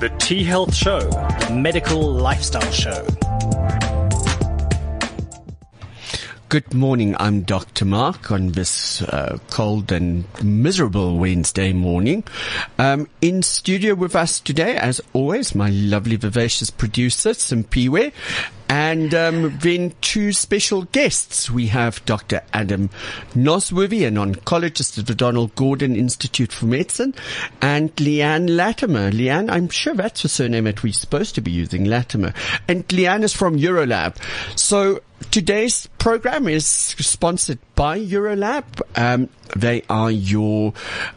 The T Health Show, the medical lifestyle show. Good morning. I'm Dr. Mark on this uh, cold and miserable Wednesday morning. Um, in studio with us today, as always, my lovely vivacious producer, Simpiwe, and um, then two special guests. We have Dr. Adam Nosworthy, an oncologist at the Donald Gordon Institute for Medicine, and Leanne Latimer. Leanne, I'm sure that's the surname that we're supposed to be using, Latimer. And Leanne is from Eurolab. So today's program is sponsored by Eurolab. Um, they are your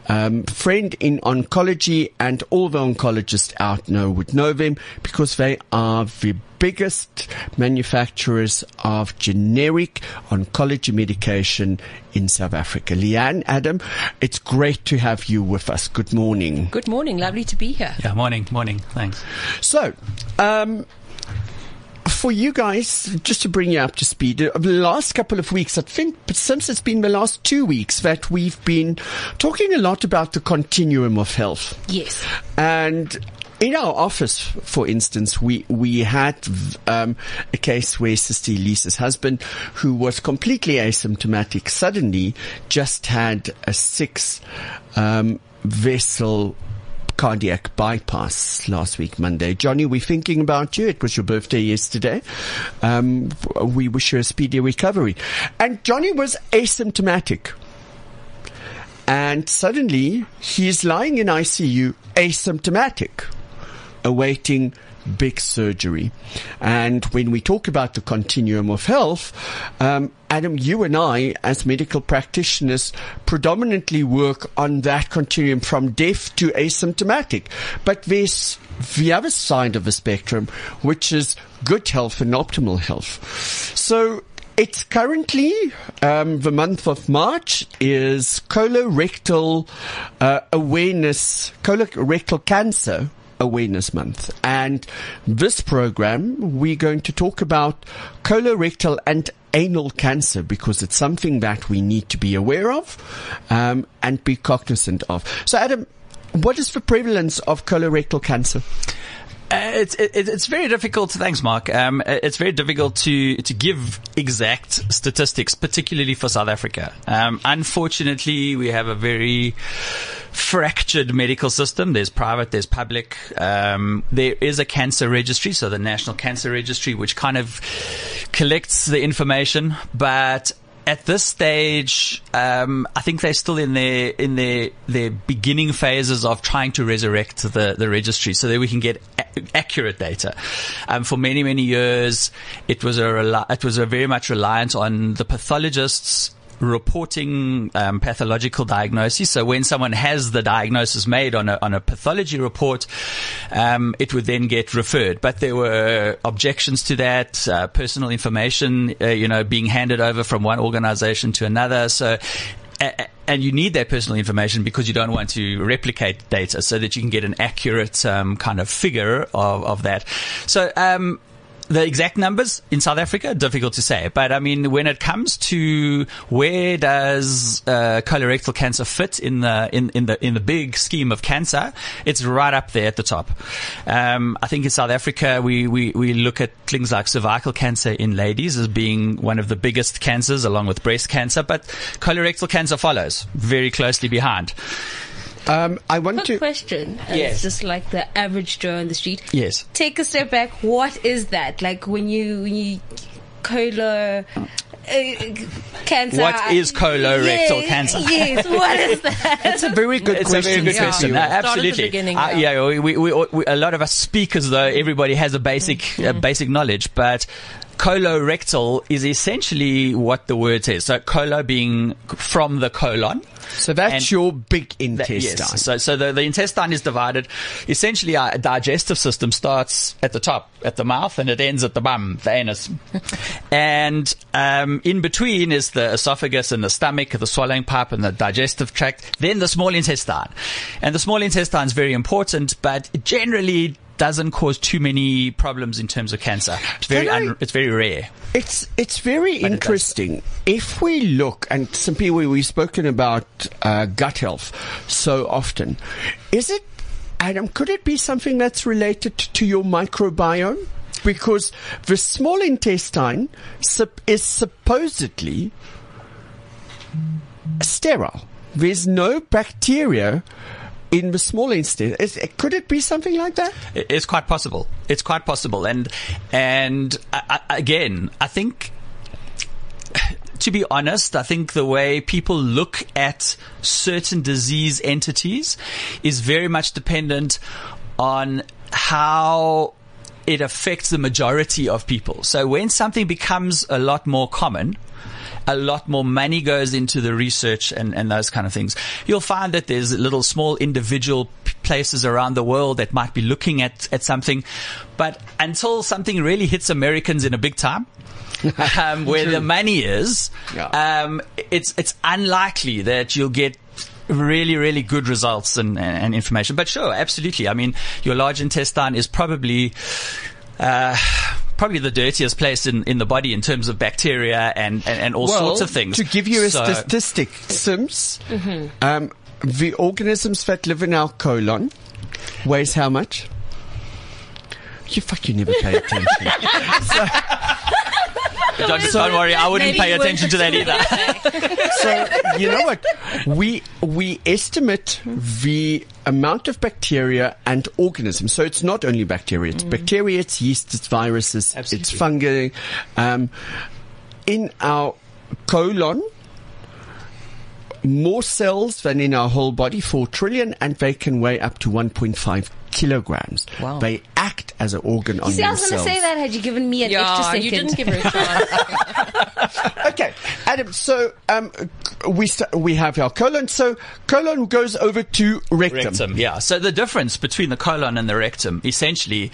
um, friend in oncology, and all the oncologists out know would know them because they are the biggest manufacturers of generic oncology medication in South Africa. Leanne, Adam, it's great to have you with us. Good morning. Good morning. Lovely to be here. Yeah, morning, morning. Thanks. So, um, for you guys, just to bring you up to speed, uh, the last couple of weeks, I think, since it's been the last two weeks that we've been talking a lot about the continuum of health. Yes. And in our office, for instance, we we had um, a case where Sister Lisa's husband, who was completely asymptomatic, suddenly just had a six um, vessel cardiac bypass last week, Monday. Johnny, we're thinking about you. It was your birthday yesterday. Um, we wish you a speedy recovery. And Johnny was asymptomatic. And suddenly he's lying in ICU asymptomatic, awaiting big surgery. And when we talk about the continuum of health, um, Adam, you and I, as medical practitioners, predominantly work on that continuum from deaf to asymptomatic. But there's the other side of the spectrum, which is good health and optimal health. So it's currently um, the month of March is colorectal uh, awareness, colorectal cancer Awareness Month. And this program, we're going to talk about colorectal and anal cancer because it's something that we need to be aware of um, and be cognizant of. So, Adam, what is the prevalence of colorectal cancer? Uh, it's it, it's very difficult. Thanks, Mark. Um, it's very difficult to to give exact statistics, particularly for South Africa. Um, unfortunately, we have a very fractured medical system. There's private, there's public. Um, there is a cancer registry, so the National Cancer Registry, which kind of collects the information, but at this stage, um, I think they're still in their in their their beginning phases of trying to resurrect the the registry so that we can get a- accurate data. Um, for many many years, it was a rel- it was a very much reliant on the pathologists reporting um, pathological diagnosis. So when someone has the diagnosis made on a, on a pathology report, um, it would then get referred. But there were objections to that, uh, personal information, uh, you know, being handed over from one organization to another. So and you need that personal information because you don't want to replicate data so that you can get an accurate um, kind of figure of, of that. So, um, the exact numbers in South Africa, difficult to say. But I mean, when it comes to where does uh, colorectal cancer fit in the in, in the in the big scheme of cancer, it's right up there at the top. Um, I think in South Africa, we, we we look at things like cervical cancer in ladies as being one of the biggest cancers, along with breast cancer. But colorectal cancer follows very closely behind. Um, I want Quick to. question. Uh, Yes. It's just like the average Joe on the street. Yes. Take a step back. What is that? Like when you, when you color, uh, cancer. What is colorectal Yes, cancer? Yes. What is that? It's a very good It's question. a very good Yeah. question. You No, start at the absolutely. beginning, Uh, yeah. yeah, we, we, we, we, a lot of us speakers though everybody has a basic, uh, Mm-hmm. basic knowledge, but colorectal is essentially what the word says. So colo being from the colon. So that's And- your big That- intestine. Yes. So, so the, the intestine is divided. Essentially, our digestive system starts at the top, at the mouth, and it ends at the bum, the anus. and um, in between is the esophagus and the stomach, the swallowing pipe, and the digestive tract. Then the small intestine, and the small intestine is very important, but generally doesn't cause too many problems in terms of cancer. It's very, I- un- it's very rare. It's it's very it does. interesting. If we look, and simply we, we've spoken about uh, gut health so often, is it Adam, could it be something that's related to your microbiome? Because the small intestine sup- is supposedly sterile. There's no bacteria in the small instance. Is, could it be something like that? It's quite possible. It's quite possible. And, and I, I, again, I think, to be honest, I think the way people look at certain disease entities is very much dependent on how it affects the majority of people. So when something becomes a lot more common, a lot more money goes into the research and, and those kind of things. You'll find that there's little small individual places around the world that might be looking at, at something, but until something really hits Americans in a big time, um, where the money is, Yeah. um, it's it's unlikely that you'll get really really good results and, and, and information. But sure, absolutely. I mean, your large intestine is probably. Uh, Probably the dirtiest place in, in the body in terms of bacteria and, and, and all sorts of things. To give you a So- statistic, Sims, um, the organisms that live in our colon weighs how much? You fuck, you never pay attention. Don't, don't worry, I wouldn't Maybe pay you attention to that either. so you know what? We we estimate the amount of bacteria and organisms. So it's not only bacteria; it's bacteria, it's yeast, it's viruses, it's fungi. Um, in our colon, more cells than in our whole body, four trillion, and they can weigh up to one point five kilograms. Wow. They act as an organ on You see, I was going to say that had you given me an extra Yeah, second. you didn't give her a chance. Okay, Adam. So um, we st- we have our colon. So colon goes over to rectum. rectum. Yeah. So the difference between the colon and the rectum, essentially,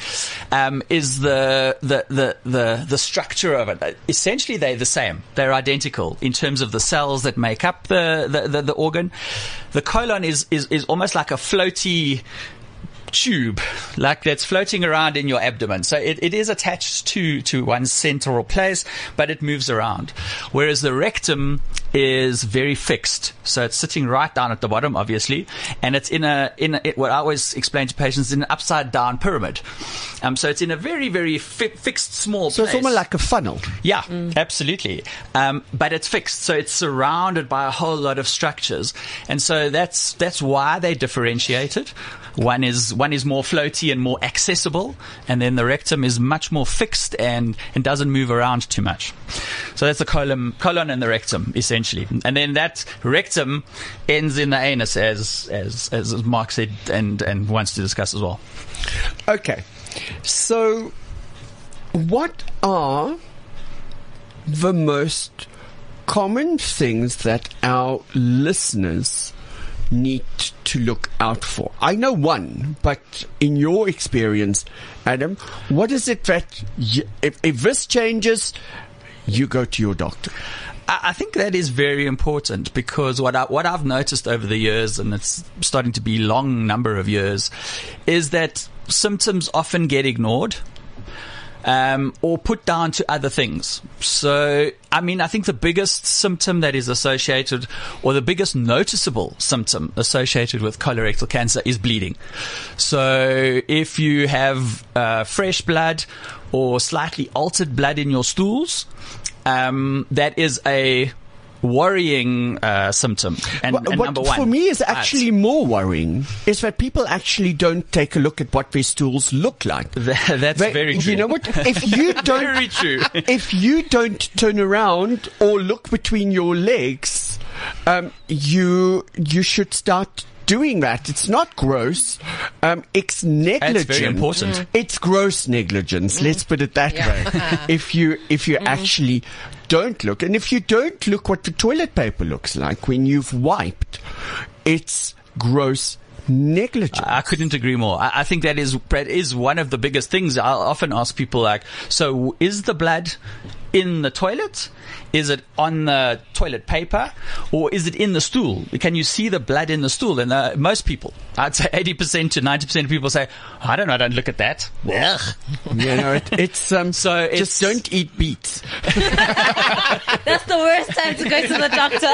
um, is the, the the the the structure of it. Essentially, they're the same. They're identical in terms of the cells that make up the the, the, the organ. The colon is, is is almost like a floaty tube like that's floating around in your abdomen. So it, it is attached to, to one central place, but it moves around. Whereas the rectum is very fixed. So it's sitting right down at the bottom, obviously, and it's in a, in a, it, what I always explain to patients in an upside down pyramid. Um, so it's in a very, very fi- fixed small So place. it's almost like a funnel. Yeah, absolutely. Um, but it's fixed, so it's surrounded by a whole lot of structures, and so that's that's why they differentiated. One is one is more floaty and more accessible, and then the rectum is much more fixed and and doesn't move around too much. So that's the colon colon and the rectum essentially, and then that rectum ends in the anus, as as as Mark said and and wants to discuss as well. Okay, so what are the most common things that our listeners need to look out for? I know one, but in your experience, Adam, what is it that you, if, if this changes, you go to your doctor? I think that is very important because what I, what I've noticed over the years, and it's starting to be long number of years, is that symptoms often get ignored. Um, or put down to other things. So, I mean, I think the biggest symptom that is associated, or the biggest noticeable symptom associated with colorectal cancer is bleeding. So, if you have uh, fresh blood or slightly altered blood in your stools, um, that is a worrying uh, symptom. And, What, and what number one, for me is actually more worrying is that people actually don't take a look at what their stools look like. that's They- very true. You know what? If you don't, Very true. if you don't turn around or look between your legs, um, you you should start doing that. It's not gross. Um, it's negligent. important. Mm. It's gross negligence. Let's put it that way. if you if you actually don't look, and if you don't look what the toilet paper looks like when you've wiped, it's gross negligence. I couldn't agree more. I, I think that is that is one of the biggest things. I'll often ask people like, "So is the blood in the toilet? Is it on the toilet paper, or is it in the stool? Can you see the blood in the stool?" And uh, most people, I'd say eighty percent to ninety percent of people say, "I don't know. I don't look at that." Ugh. you know, it, it's um. So it's- just don't eat beets. That's the worst time to go to the doctor.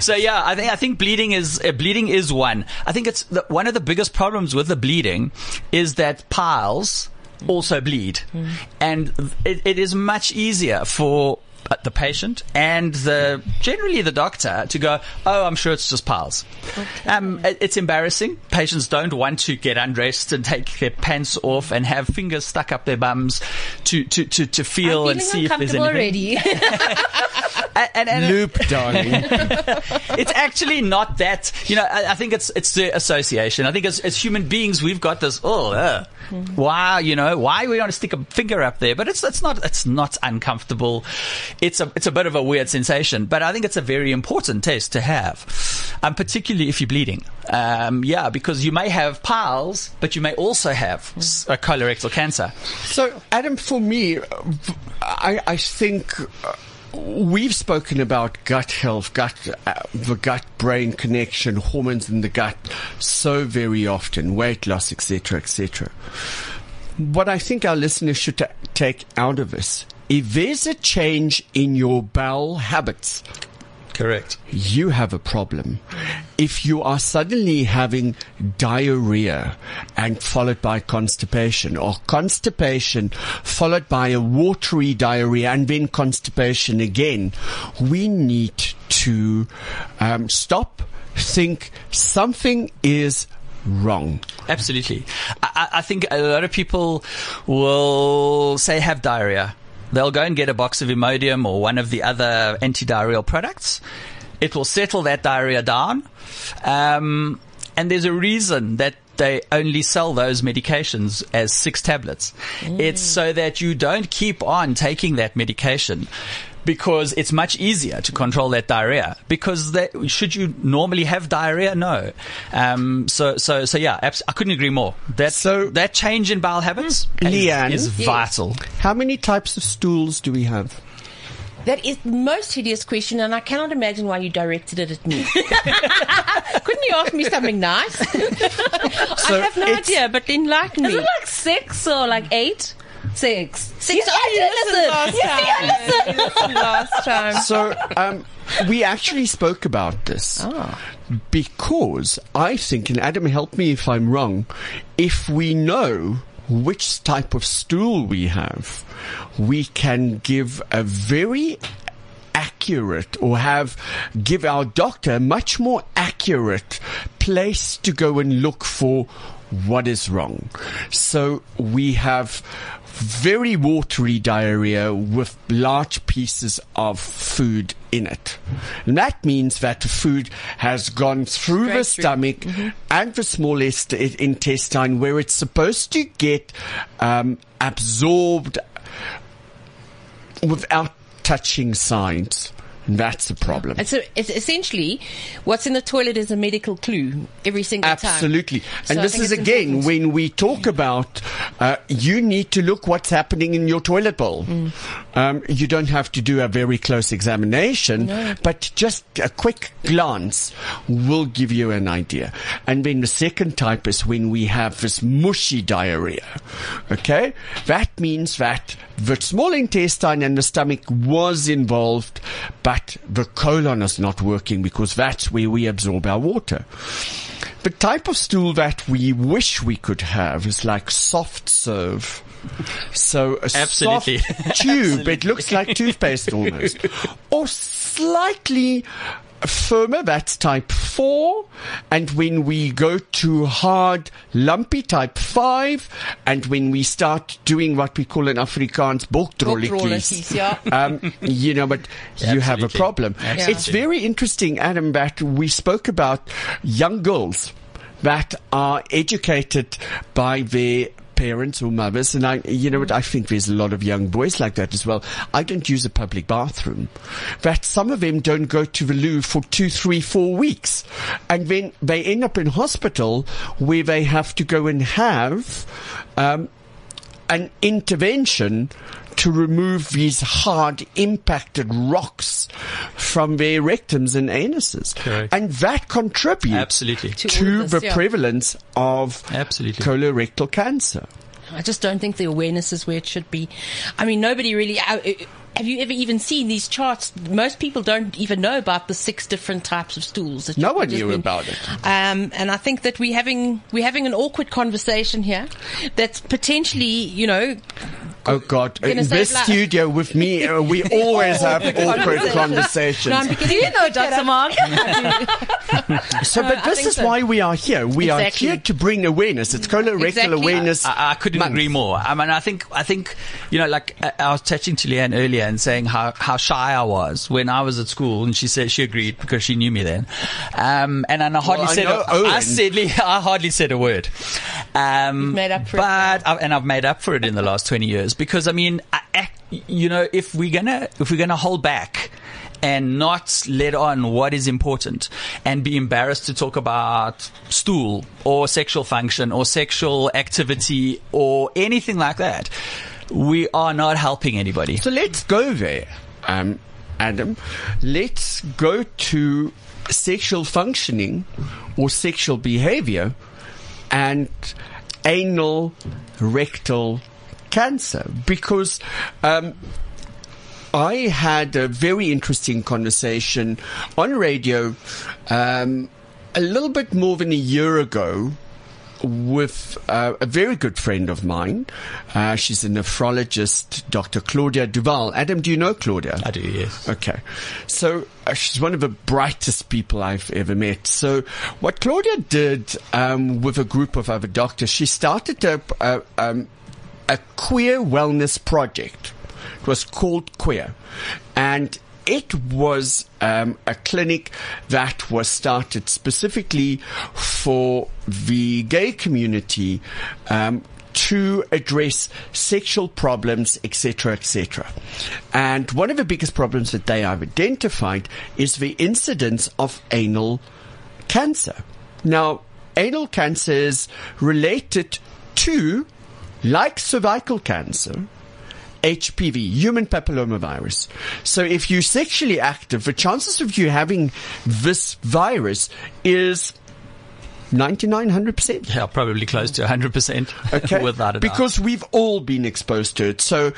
So yeah, I think I think bleeding is uh, bleeding is one. I think it's the, one of the biggest problems with the bleeding is that piles also bleed, mm. and it, it is much easier for the patient and the generally the doctor to go, oh, I'm sure it's just piles. Um, it- it's embarrassing. Patients don't want to get undressed and take their pants off and have fingers stuck up their bums to to to, to feel I'm and see if there's uncomfortable anything. already. And, and, and Loop, darling. it's actually not that. You know, I, I think it's it's the association. I think as, as human beings, we've got this. Oh, uh, why? You know, why we want to stick a finger up there? But it's it's not it's not uncomfortable. It's a it's a bit of a weird sensation. But I think it's a very important test to have, um, particularly if you're bleeding. Um, yeah, because you may have piles, but you may also have a colorectal cancer. So, Adam, for me, uh, I, I think uh, we've spoken about gut health, gut, uh, the gut-brain connection, hormones in the gut, so very often, weight loss, etc., etc. What I think our listeners should ta take out of this, if there's a change in your bowel habits, Correct. you have a problem. If you are suddenly having diarrhea and followed by constipation or constipation followed by a watery diarrhea and then constipation again, we need to um, stop, think something is wrong. Absolutely. I, I I think a lot of people will say have diarrhea. They'll go and get a box of Imodium or one of the other anti-diarrheal products. It will settle that diarrhea down. Um, and there's a reason that they only sell those medications as six tablets. It's so that you don't keep on taking that medication because it's much easier to control that diarrhea. Because that, should you normally have diarrhea? No. Um, so, so, so yeah, abs- I couldn't agree more. That, So- that change in bowel habits is- Leanne? is Yes. vital. How many types of stools do we have? That is the most hideous question, and I cannot imagine why you directed it at me. Couldn't you ask me something nice? I have no idea, but enlighten Is me. it like six or like eight? Six. Six. You Oh, see, you I listened did listen. You see, I listened. last time. So, um, we actually spoke about this Oh. because I think, and Adam, help me if I'm wrong, if we know which type of stool we have, we can give a very accurate or have give our doctor a much more accurate place to go and look for what is wrong. So we have very watery diarrhea with large pieces of food in it. And that means that the food has gone through the through. stomach and the small intestine where it's supposed to get um, absorbed without touching sides. That's the problem. And so it's essentially what's in the toilet is a medical clue every single time. Absolutely. And So this is again important. when we talk about uh, you need to look what's happening in your toilet bowl. Mm. Um, you don't have to do a very close examination, but just a quick glance will give you an idea. And then the second type is when we have this mushy diarrhea. Okay? That means that the small intestine and the stomach was involved, but the colon is not working because that's where we absorb our water. The type of stool that we wish we could have is like soft serve. So a Absolutely. soft tube, it looks like toothpaste almost. Or slightly firmer, that's type 4. And when we go to hard, lumpy type 5, and when we start doing what we call in Afrikaans Bokdrolletjies, bokdrolletjies, yeah. um, you know, but you have a problem. Absolutely. It's very interesting, Adam, that we spoke about young girls that are educated by their parents or mothers and I you know what I think there's a lot of young boys like that as well. I don't use a public bathroom that some of them don't go to the loo for two three four weeks. And then they end up in hospital where they have to go and have um, an intervention to remove these hard impacted rocks from their rectums and anuses. Correct. And that contributes Absolutely. To to, all of the yeah. prevalence of Absolutely. colorectal cancer. I just don't think the awareness is where it should be. I mean, nobody really. Uh, uh, have you ever even seen these charts? Most people don't even know about the six different types of stools. that No you one knew win. about it. Um, and I think that we're having we're having an awkward conversation here. That's potentially, you know, Oh God! In this lives. studio with me, uh, we always have awkward conversations. no, I'm Do you know, Dr. Mark? so, but I this is so. why we are here. We Exactly. are here to bring awareness. It's colorectal Exactly. awareness. I, I couldn't month. agree more. I mean, I think, I think, you know, like I, I was touching to Leanne earlier and saying how, how shy I was when I was at school, and she said she agreed because she knew me then. Um, and I hardly I said, know a, I said, I hardly said a word. Um, made up for it but I, and I've made up for it in the last twenty years because I mean, I, I, you know, if we're gonna if we're gonna hold back and not let on what is important and be embarrassed to talk about stool or sexual function or sexual activity or anything like that, we are not helping anybody. So let's go there, um, Adam. Let's go to sexual functioning or sexual behavior and anal rectal cancer because um, I had a very interesting conversation on radio um, a little bit more than a year ago with uh, a very good friend of mine. Uh, she's a nephrologist, Dr. Claudia Duval. Adam, do you know Claudia? I do, yes. Okay. So uh, she's one of the brightest people I've ever met. So what Claudia did um, with a group of other doctors, she started a, a, um, a queer wellness project. It was called Queer. And it was um, a clinic that was started specifically for the gay community um, to address sexual problems, etc., etc. And one of the biggest problems that they have identified is the incidence of anal cancer. Now, anal cancer is related to, like cervical cancer, HPV, human papillomavirus. So if you're sexually active, the chances of you having this virus is 99, 100%. Yeah, probably close to 100%. Okay. Without a doubt. because we've all been exposed to it. So,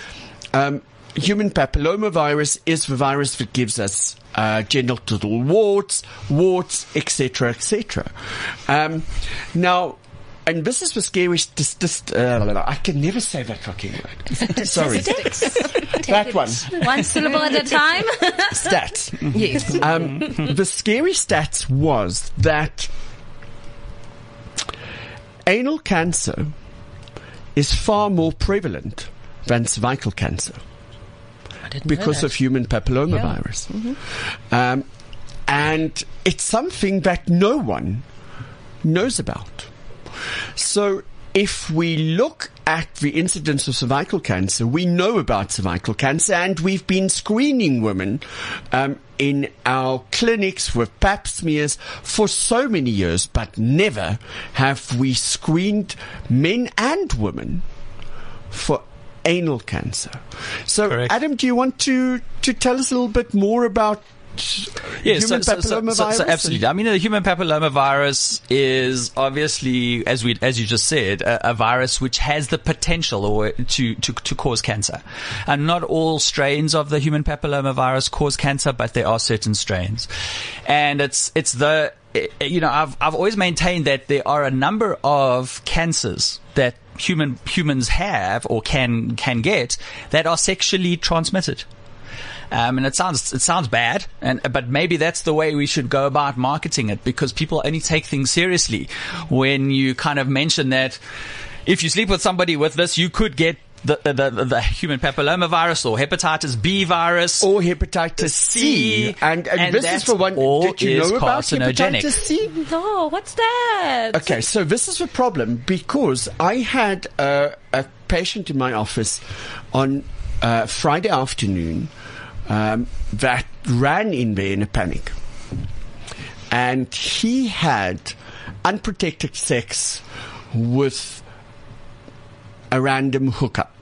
um, human papillomavirus is the virus that gives us uh, genital warts, warts, etc., etc. Um, now. And this is the scariest. Dis, dis, uh, I can never say that fucking word. Sorry, that one. One syllable at a time. Stats. yes. Um, the scary stats was that anal cancer is far more prevalent than cervical cancer I didn't know because of human papillomavirus. Um, and it's something that no one knows about. So if we look at the incidence of cervical cancer, we know about cervical cancer and we've been screening women um, in our clinics with pap smears for so many years, but never have we screened men and women for anal cancer. So, Correct. Adam, do you want to, to tell us a little bit more about Yes, human so, papillomavirus? so, so absolutely. I mean, the human papillomavirus is obviously, as we, as you just said, a, a virus which has the potential or to, to, to cause cancer. And not all strains of the human papillomavirus cause cancer, but there are certain strains. And it's, it's the, eh, you know, I've, I've always maintained that there are a number of cancers that human, humans have or can, can get that are sexually transmitted. Um, and it sounds it sounds bad, and but maybe that's the way we should go about marketing it because people only take things seriously when you kind of mention that if you sleep with somebody with this, you could get the the, the, the human papillomavirus or hepatitis B virus. or hepatitis C. C, And, and, and this is for one. all Did you is know about carcinogenic. hepatitis C? no, what's that? Okay, so this is the problem because I had a, a patient in my office on uh, Friday afternoon um, that ran in there in a panic. And he had unprotected sex with a random hookup.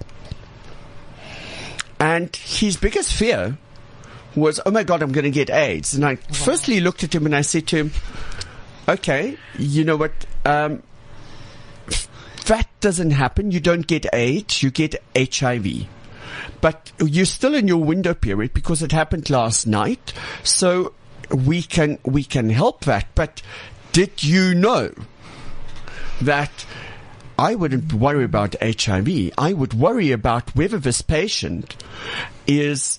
And his biggest fear was, oh my God, I'm going to get AIDS. And I firstly looked at him and I said to him, okay, you know what? Um, that doesn't happen. You don't get AIDS, you get HIV. But you're still in your window period because it happened last night. So we can, we can help that. But did you know that I wouldn't worry about HIV. I would worry about whether this patient is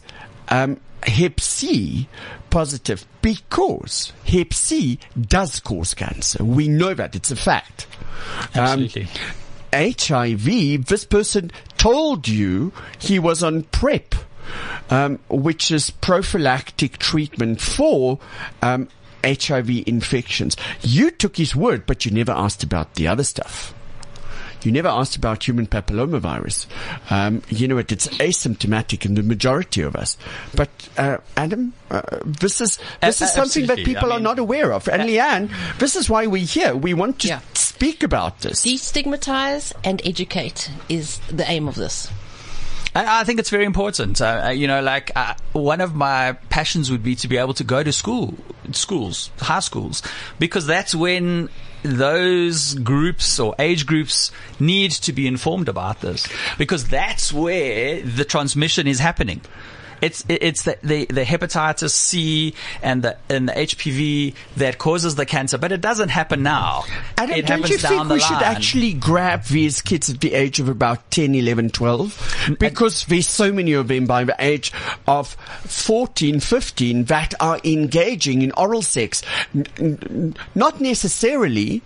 um, Hep C positive because Hep C does cause cancer. We know that it's a fact. Absolutely. Um, HIV, this person told you he was on PrEP, um, which is prophylactic treatment for um, HIV infections. You took his word, but you never asked about the other stuff. You never asked about human papillomavirus. Um, you know, it, it's asymptomatic in the majority of us. But uh, Adam, uh, this is this is something that people I are not aware of. And Leanne, this is why we're here. We want to Yeah. Speak about this. Destigmatize and educate is the aim of this. I, I think it's very important. Uh, uh, you know, like uh, one of my passions would be to be able to go to school, schools, high schools, because that's when those groups or age groups need to be informed about this, because that's where the transmission is happening. It's it's the, the the hepatitis C and the and the HPV that causes the cancer, but it doesn't happen now. Adam, it don't you think we should actually grab these kids at the age of about 10, 11, 12? Mm, because there's so many of them by the age of 14, 15 that are engaging in oral sex. Not necessarily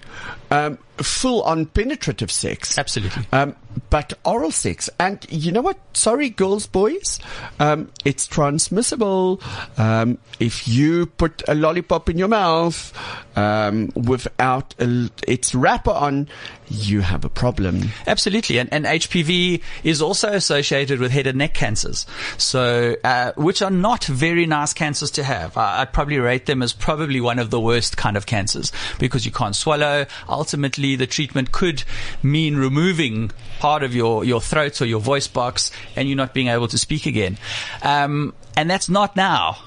um, full on penetrative sex. Absolutely. Um, but oral sex. And you know what? Sorry, girls, boys. Um, it's transmissible. Um, if you put a lollipop in your mouth, um, without a, its wrapper on, you have a problem. Absolutely, and, and HPV is also associated with head and neck cancers, so uh, which are not very nice cancers to have. I, I'd probably rate them as probably one of the worst kind of cancers because you can't swallow. Ultimately, the treatment could mean removing part of your your throat or your voice box, and you're not being able to speak again. Um, and that's not now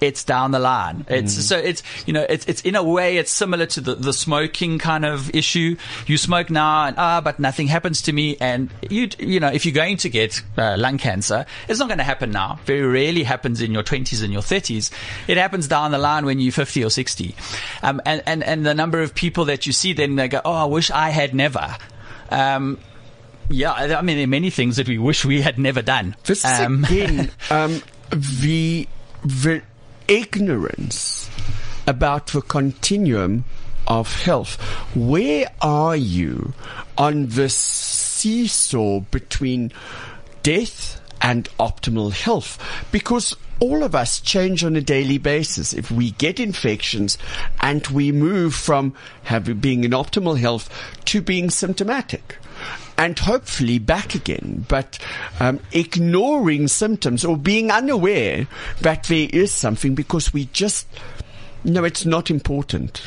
it's down the line. It's so it's you know it's it's in a way it's similar to the the smoking kind of issue. You smoke now and ah, but nothing happens to me. And you you know if you're going to get uh, lung cancer, it's not going to happen now. Very rarely happens in your 20s and your 30s. It happens down the line when you're 50 or 60. Um, and and and the number of people that you see then they go, oh, I wish I had never. Um, yeah, I mean, there are many things that we wish we had never done. This is Um, again um, the the ignorance about the continuum of health. Where are you on this seesaw between death and optimal health? Because all of us change on a daily basis. If we get infections and we move from having being in optimal health to being symptomatic and hopefully back again. But um, ignoring symptoms or being unaware that there is something because we just no, it's not important.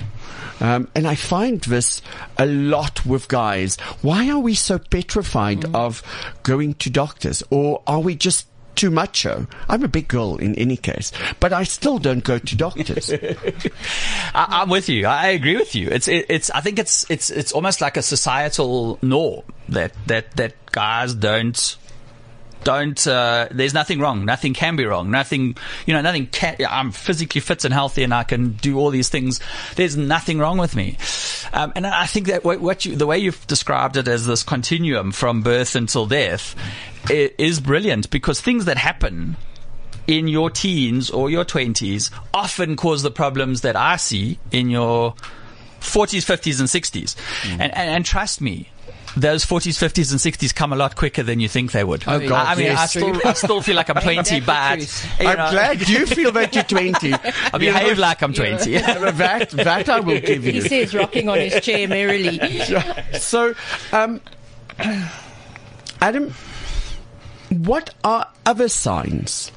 Um, and I find this a lot with guys. Why are we so petrified of going to doctors, or are we just too macho? I'm a big girl in any case, but I still don't go to doctors. I, I'm with you. I agree with you. It's it, it's. I think it's it's it's almost like a societal norm that that that guys don't don't. Uh, there's nothing wrong. Nothing can be wrong. Nothing. You know. Nothing can. I'm physically fit and healthy, and I can do all these things. There's nothing wrong with me. Um, and I think that what, what you, the way you've described it as this continuum from birth until death, is brilliant because things that happen in your teens or your 20s often cause the problems that I see in your 40s, 50s, and 60s. And, and, and trust me, those 40s, 50s, and 60s come a lot quicker than you think they would. Oh, God, I, I mean, yes. I still, I still feel like I'm 20, That's but truth. you I'm know, glad you feel that you're 20. I behave like I'm 20. that, that I will give you. He says, rocking on his chair merrily. So, um, Adam, what are other signs?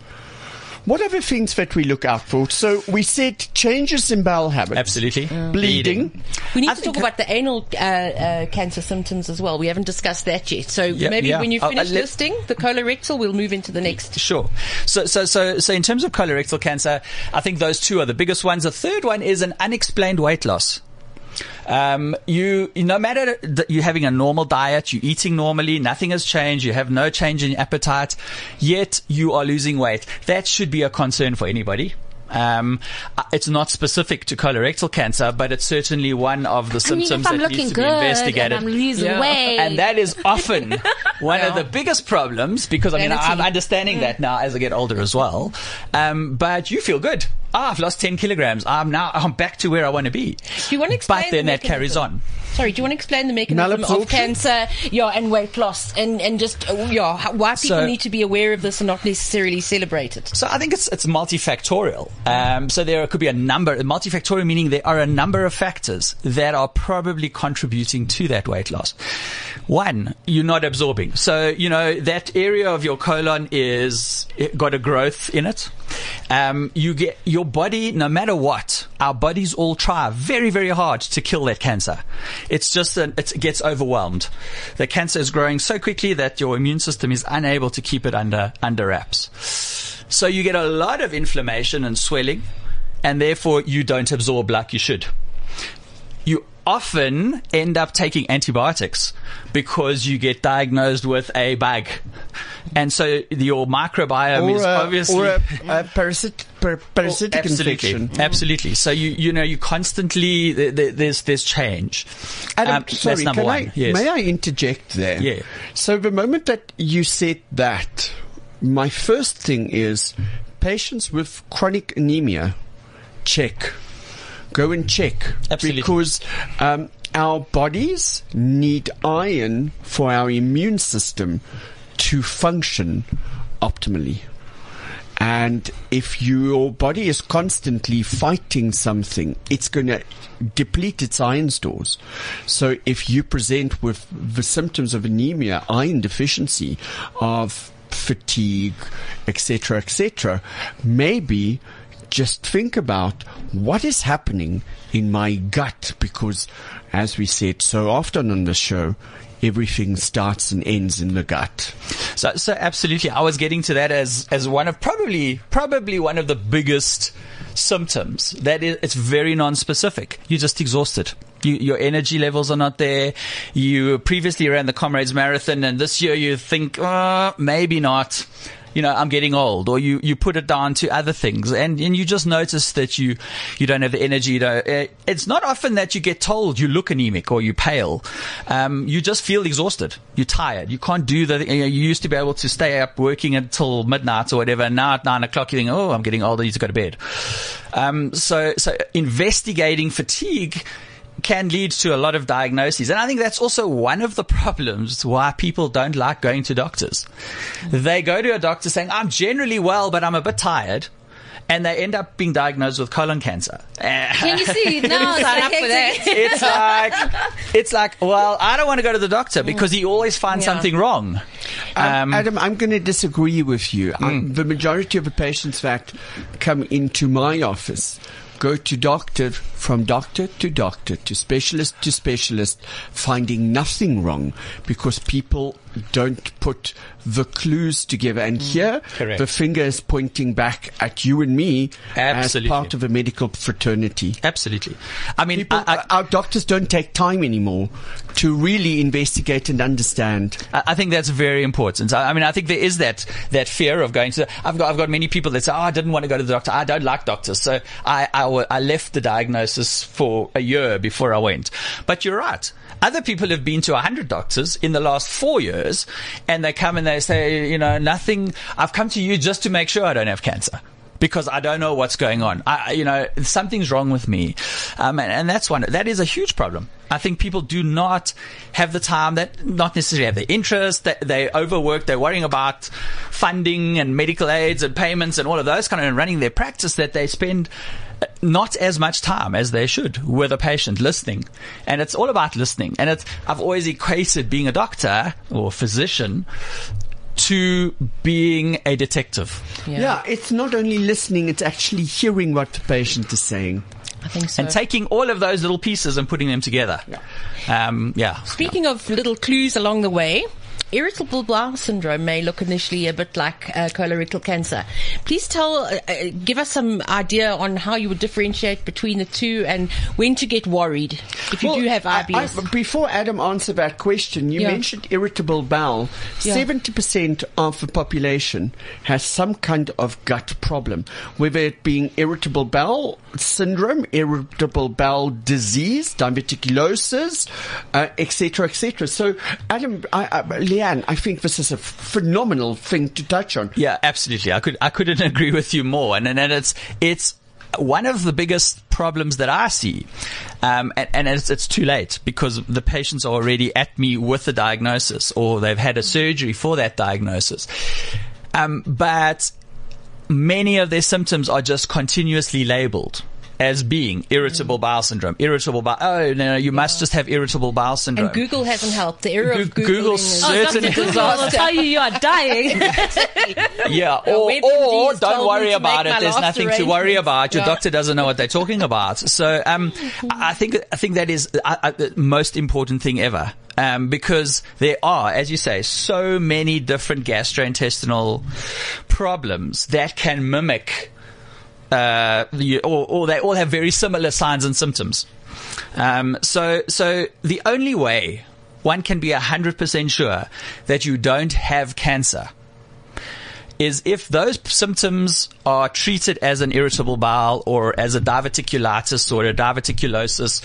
What are the things that we look out for? So we said changes in bowel habits. Absolutely. Bleeding. We need I to think- talk about the anal uh, uh, cancer symptoms as well. We haven't discussed that yet. So Yeah, maybe yeah. when you Oh, uh, finish listing the colorectal, we'll move into the next. Sure. So, so, so, so in terms of colorectal cancer, I think those two are the biggest ones. The third one is an unexplained weight loss. Um, you, no matter that you're having a normal diet, you're eating normally, nothing has changed, you have no change in appetite, yet you are losing weight. That should be a concern for anybody. Um, uh, it's not specific to colorectal cancer, but it's certainly one of the I symptoms if I'm that needs to be investigated. and I'm losing weight, And that is often one of the biggest problems because I mean, Vanity. I'm understanding that now as I get older as well. Um, but you feel good. Ah, I've lost 10 kilograms. I'm now, I'm back to where I want to be. Do you want to explain But then the that carries on. Sorry, do you want to explain the mechanism of cancer, yeah, and weight loss, and and just uh, yeah, how- why people So- need to be aware of this and not necessarily celebrate it? So I think it's it's multifactorial. Um, so there could be a number multifactorial meaning there are a number of factors that are probably contributing to that weight loss. One, you're not absorbing. So you know that area of your colon is got a growth in it. Um, you get your body, no matter what, our bodies all try very very hard to kill that cancer. It's just an, it gets overwhelmed. The cancer is growing so quickly that your immune system is unable to keep it under under wraps. So you get a lot of inflammation and swelling, and therefore you don't absorb like you should. You often end up taking antibiotics because you get diagnosed with a bug. And so your microbiome Or is a, obviously or a, a par- parasitic absolutely, infection. absolutely. So you you know you constantly th- th- there's there's change. Adam, Um, sorry, that's number can one. I, yes. may I interject there? Yeah. So the moment that you said that, my first thing is patients with chronic anemia, check. Go and check. Absolutely. Because um, our bodies need iron for our immune system to function optimally. And if your body is constantly fighting something, it's going to deplete its iron stores. So if you present with the symptoms of anemia, iron deficiency, of fatigue, etc., etc., maybe just think about what is happening in my gut because, as we said so often on the show, everything starts and ends in the gut. So, so absolutely, I was getting to that as as one of probably probably one of the biggest symptoms. That is, it's very non-specific. You're just exhausted. You, your energy levels are not there. You previously ran the Comrades Marathon, and this year you think, uh, maybe not. You know, I'm getting old, or you, you put it down to other things, and, and you just notice that you you don't have the energy. Don't, uh, it's not often that you get told you look anemic or you pale. Um, you just feel exhausted. You're tired. You can't do the. You, know, you used to be able to stay up working until midnight or whatever. And now at nine o'clock you think, oh, I'm getting older. I need to go to bed. Um, so so investigating fatigue can lead to a lot of diagnoses. And I think that's also one of the problems why people don't like going to doctors. They go to a doctor saying, I'm generally well, but I'm a bit tired. And they end up being diagnosed with colon cancer. Can you see? No, Sign up for that. It's like, it's like, well, I don't want to go to the doctor because he always finds Yeah. something wrong. Um, Um, Adam, I'm going to disagree with you. Um, the majority of the patients that come into my office go to doctor, from doctor to doctor, to specialist to specialist, finding nothing wrong because people don't put the clues together. And mm. here, Correct. the finger is pointing back at you and me Absolutely. as part of a medical fraternity. Absolutely. I mean, People, I, I, our doctors don't take time anymore to really investigate and understand. I I think that's very important. I mean, I think there is that that fear of going to. I've got I've got many people that say, "Oh, I didn't want to go to the doctor. I don't like doctors." So I I, I left the diagnosis for a year before I went. But you're right. Other people have been to 100 doctors in the last four years, and they come and they say, you know, nothing. I've come to you just to make sure I don't have cancer. Because I don't know what's going on. I, you know, something's wrong with me. Um, and, and that's one, that is a huge problem. I think people do not have the time that not necessarily have the interest, that they overwork, they're worrying about funding and medical aids and payments and all of those kind of and running their practice that they spend uh, not as much time as they should with a patient listening. And it's all about listening. And it's, I've always equated being a doctor or physician to being a detective. Yeah. it's not only listening, it's actually hearing what the patient is saying. I think so. and taking all of those little pieces and putting them together. Yeah. Um, yeah. Speaking of little clues along the way, irritable bowel syndrome may look initially a bit like uh, colorectal cancer. Please tell, uh, uh, give us some idea on how you would differentiate between the two and when to get worried if you Well, do have I- IBS. I- before Adam answered that question, you Yeah. mentioned irritable bowel. Yeah. Seventy percent of the population has some kind of gut problem, whether it being irritable bowel syndrome, irritable bowel disease, diverticulosis, uh, etc., etc. So, Adam, I, I, Leanne, I think this is a phenomenal thing to touch on. Yeah, absolutely. I could I couldn't agree with you more. And and, and it's it's one of the biggest problems that I see, um, and, and it's, it's too late because the patients are already at me with the diagnosis or they've had a surgery for that diagnosis. Um, but many of their symptoms are just continuously labeled as being irritable bowel syndrome, irritable bowel. Oh no, no you must just have irritable bowel syndrome. and Google hasn't helped. The era of Googling Google is Oh. Certainly. Google will tell you you are dying. Yeah, or, or don't worry about it. There's nothing to worry about. Your Yeah. doctor doesn't know what they're talking about. So, um, I I think I think that is uh, uh, the most important thing ever. Um, because there are, as you say, so many different gastrointestinal problems that can mimic, uh, or, or they all have very similar signs and symptoms. Um, so, so the only way one can be hundred percent sure that you don't have cancer is if those symptoms are treated as an irritable bowel or as a diverticulitis or a diverticulosis,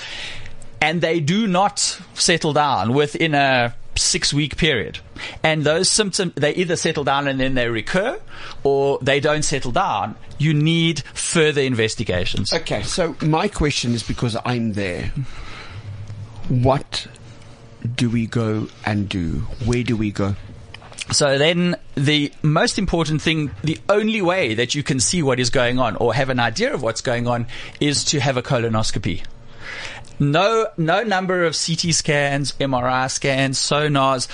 and they do not settle down within a six week period. And those symptoms, they either settle down and then they recur or they don't settle down. You need further investigations. Okay, so my question is because I'm there. What do we go and do? Where do we go? So then the most important thing, the only way that you can see what is going on or have an idea of what's going on is to have a colonoscopy. No, no number of CT scans, MRI scans, sonars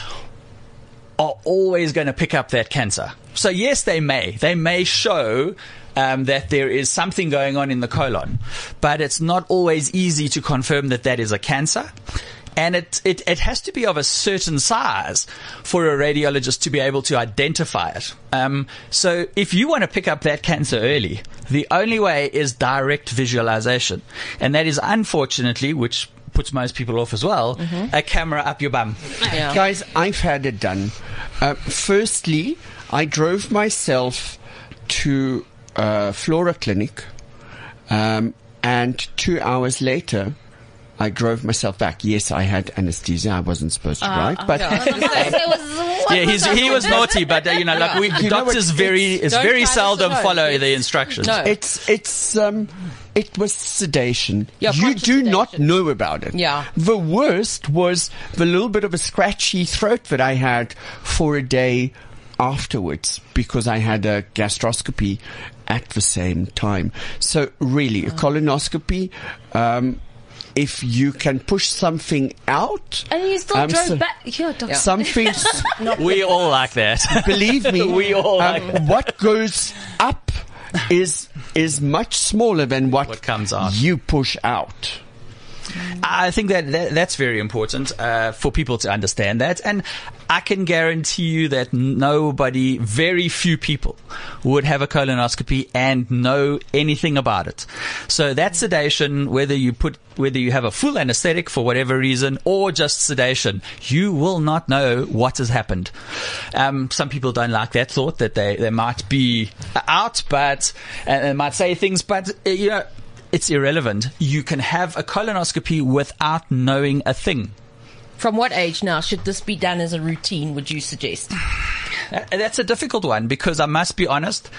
are always going to pick up that cancer. So yes, they may. They may show um, that there is something going on in the colon, but it's not always easy to confirm that that is a cancer. And it, it, it has to be of a certain size for a radiologist to be able to identify it. Um, so if you want to pick up that cancer early, the only way is direct visualization. And that is unfortunately, which puts most people off as well, a camera up your bum. Yeah. Guys, I've had it done. Uh, firstly, I drove myself to uh, Flora Clinic, um, and two hours later, I drove myself back. Yes, I had anesthesia. I wasn't supposed to drive, but yeah, he's, he was naughty, but uh, you know, like we You know doctors what, very it's- is very seldom follow It's- the instructions. No. it's it's um it was sedation. Yeah, you conscious do not know about it. Yeah. The worst was the little bit of a scratchy throat that I had for a day afterwards because I had a gastroscopy at the same time. So really, a colonoscopy. Um, if you can push something out, and you still um, drove so- back. Yeah, doctor. something. we all like that. believe me, We all like um, what goes up is is much smaller than what, What comes out. you push out. I think that, that that's very important uh, for people to understand that, and I can guarantee you that nobody, very few people, would have a colonoscopy and know anything about it. So that sedation, whether you put whether you have a full anesthetic for whatever reason or just sedation, you will not know what has happened. Um, some people don't like that thought that they, they might be out, but and, and might say things, but uh, you know it's irrelevant. You can have a colonoscopy without knowing a thing. From what age now should this be done as a routine? Would you suggest? Uh, That's a difficult one because I must be honest.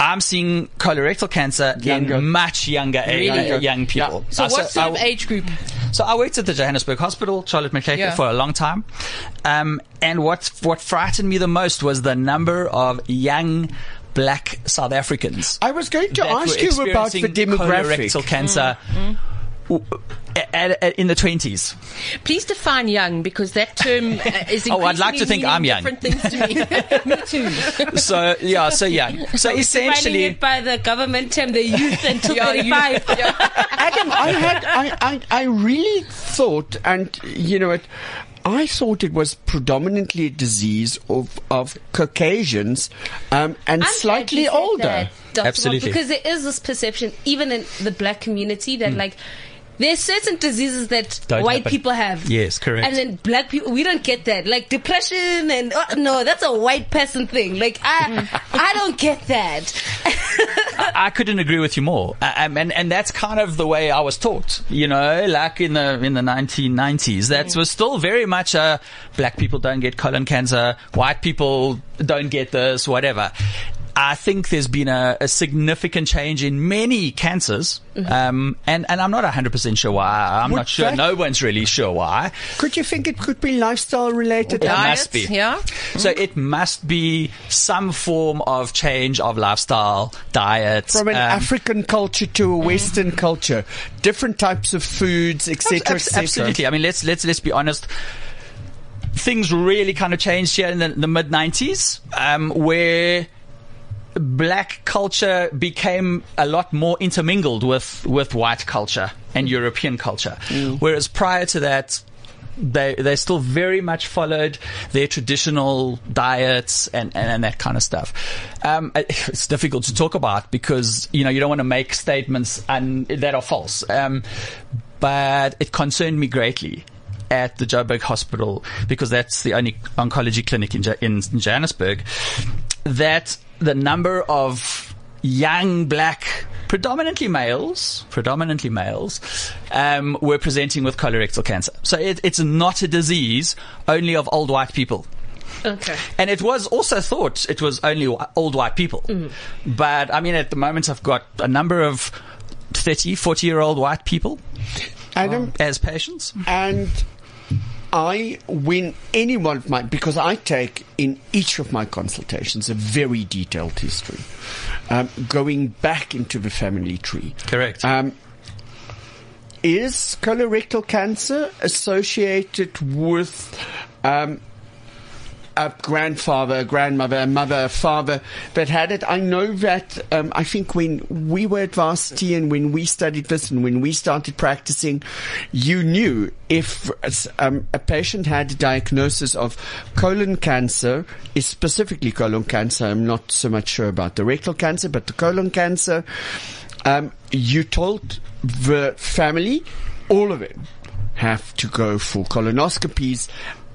I'm seeing colorectal cancer Younger. in much younger age, Younger. young people. So, Uh, what sort I- of age group? So I worked at the Johannesburg Hospital, Charlotte Maxeke, Yeah. for a long time. Um, and what what frightened me the most was the number of young black South Africans I was going to ask you about the experiencing demographic. colorectal cancer w- at, at, in the 20s. Please define young because that term uh, is Oh, I'd like to think I'm young. Different things to me. me too. So, yeah, so yeah. So essentially, it by the government term, the youth until Yeah, you- 35. Adam, I had, I, I, I really thought, and you know, it, I thought it was predominantly a disease of of Caucasians, um, and I'm slightly older. that, Dr. Bob, Absolutely. because there is this perception, even in the black community, that like there's certain diseases that Don't white happen. people have. Yes, correct. And then black people, we don't get that. Like depression and oh, no, that's a white person thing. Like I, I don't get that. I couldn't agree with you more. Um, and, and that's kind of the way I was taught, you know, like in the, in the 1990s. That was still very much a black people don't get colon cancer, white people don't get this, whatever. I think there's been a, a significant change in many cancers, um, and, and I'm not 100% sure why. I'm Would not sure. No one's really sure why. Could you think it could be lifestyle related? It must be. Yeah. So it must be some form of change of lifestyle, diet. From an um, African culture to a Western culture, different types of foods, etc., Abs- etc. Absolutely. I mean, let's let's let's be honest. Things really kind of changed here in the, the mid '90s, um, where black culture became a lot more intermingled with with white culture and European culture, whereas prior to that. They they still very much followed their traditional diets and, and, and that kind of stuff. Um, it's difficult to talk about because you know you don't want to make statements and that are false. Um, but it concerned me greatly at the Joburg Hospital because that's the only oncology clinic in, in, in Johannesburg that the number of young black predominantly males predominantly males um, were presenting with colorectal cancer so it, it's not a disease only of old white people okay. and it was also thought it was only old white people. But I mean, at the moment, I've got a number of 30, 40 year old white people Adam, as patients. and I, when any one of my, because I take in each of my consultations a very detailed history, um, going back into the family tree. Correct. Um, is colorectal cancer associated with um, a grandfather, grandmother, mother, father that had it? I know that um, I think when we were at varsity and when we studied this and when we started practicing, you knew if um, a patient had a diagnosis of colon cancer, is specifically colon cancer. I'm not so much sure about the rectal cancer, but the colon cancer um, you told the family, all of them, have to go for colonoscopies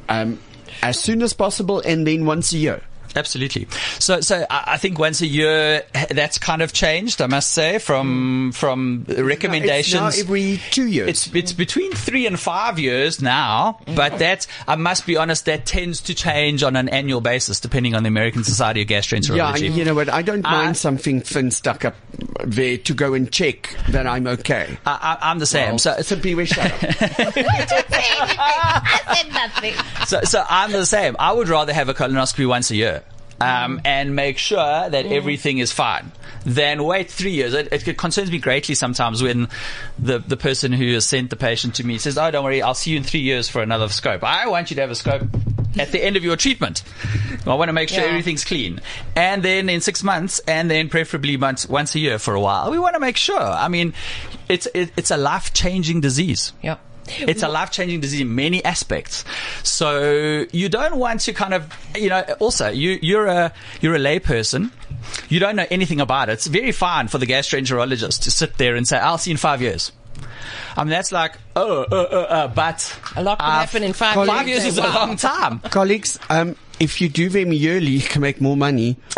um, as soon as possible and then once a year. Absolutely. So, so I I think once a year that's kind of changed. I must say from mm. from recommendations. It's now every two years. It's it's between three and five years now, mm. but that I must be honest, that tends to change on an annual basis depending on the American Society of yeah, Gastroenterology. and you know what? I don't uh, mind I- something thin stuck up there to go and check that I'm okay. I, I, I'm the same. Well, so, simply we shut up. I said nothing. so, so I'm the same. I would rather have a colonoscopy once a year. Um, and make sure that everything is fine. Then wait three years. It, it concerns me greatly sometimes when the the person who has sent the patient to me says, "Oh, don't worry, I'll see you in three years for another scope." I want you to have a scope at the end of your treatment. I want to make sure Yeah. everything's clean, and then in six months, and then preferably once once a year for a while. We want to make sure. I mean, it's it, it's a life changing disease. Yeah. It's a life changing disease in many aspects. So you don't want to kind of, you know, also you, you're a, you're a lay person. You don't know anything about it. It's very fine for the gastroenterologist to sit there and say, I'll see you in five years. I mean, that's like, oh, uh, uh, uh, but A lot can I've- happen in five Five years. years is a Wow. long time. Colleagues, um, if you do them yearly, you can make more money.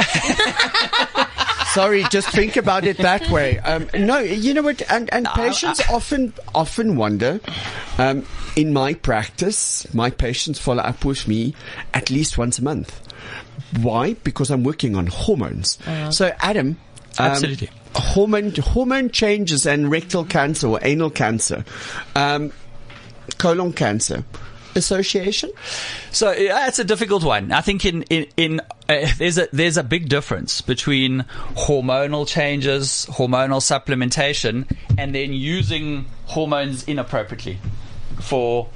Sorry, just think about it that way. Um, no, you know what? And, and patients often often wonder. Um, in my practice, my patients follow up with me at least once a month. Why? Because I'm working on hormones. So, Adam. um, Absolutely. hormone hormone changes and rectal cancer or anal cancer, um, colon cancer. Association? So yeah, it's a difficult one. I think in in, in uh, there's a there's a big difference between hormonal changes, hormonal supplementation, and then using hormones inappropriately for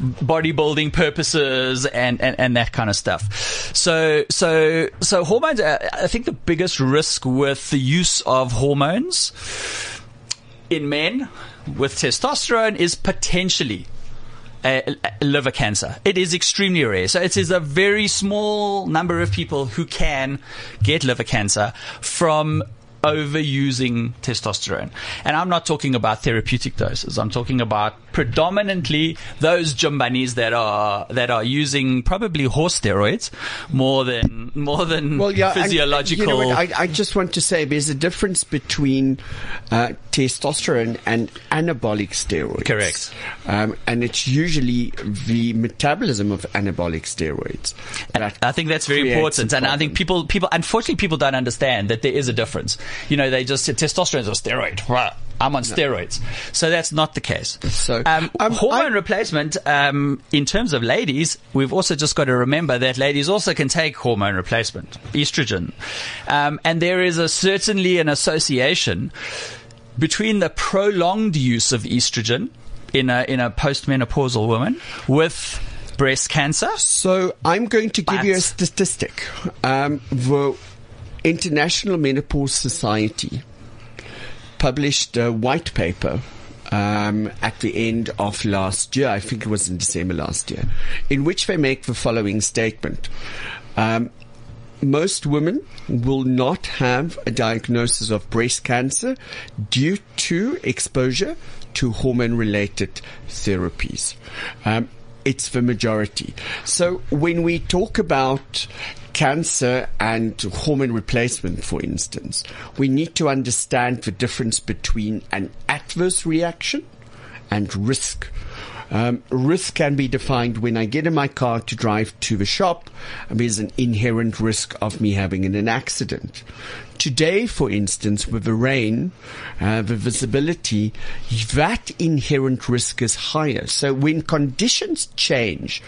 bodybuilding purposes and, and, and that kind of stuff. So, so, so hormones, I think the biggest risk with the use of hormones in men with testosterone is potentially liver cancer. It is extremely rare. So it is a very small number of people who can get liver cancer from overusing testosterone. And I'm not talking about therapeutic doses. I'm talking about predominantly those jumbanis that are that are using probably horse steroids more than more than Well, yeah, and, physiological. you know I, I just want to say there's a difference between uh, testosterone and anabolic steroids. Correct. Um, and it's usually the metabolism of anabolic steroids. I think that's very important, and I think people, people, unfortunately, people don't understand that there is a difference. You know, they just testosterone is a steroid. Right. I'm on steroids, so that's not the case. So, um, um, hormone I- replacement, um, in terms of ladies, we've also just got to remember that ladies also can take hormone replacement, estrogen, um, and there is a certainly an association between the prolonged use of estrogen in a in a postmenopausal woman with breast cancer. So I'm going to give you a statistic. Um, the International Menopause Society published a white paper um, at the end of last year. I think it was in December last year, in which they make the following statement. Um, most women will not have a diagnosis of breast cancer due to exposure to hormone related therapies. Um, it's the majority. So when we talk about cancer and hormone replacement, for instance, we need to understand the difference between an adverse reaction and risk. Um, risk can be defined when I get in my car to drive to the shop. There's an inherent risk of me having an accident. Today, for instance, with the rain, uh, the visibility, that inherent risk is higher. So when conditions change,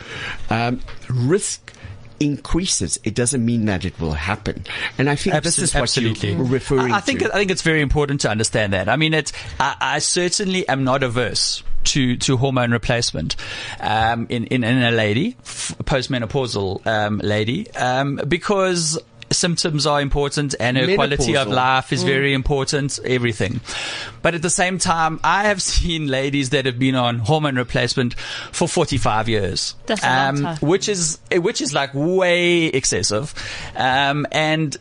um, risk increases. It doesn't mean that it will happen. And I think this is what Absolutely. you're referring I, I think to. I think it's very important to understand that. I mean, it's I, I certainly am not averse to to hormone replacement um, in, in in a lady, f- postmenopausal um, lady, um, because. Symptoms are important and her quality of life is very important, everything. But at the same time, I have seen ladies that have been on hormone replacement for 45 years. That's um. Which is, which is like way excessive. Um, and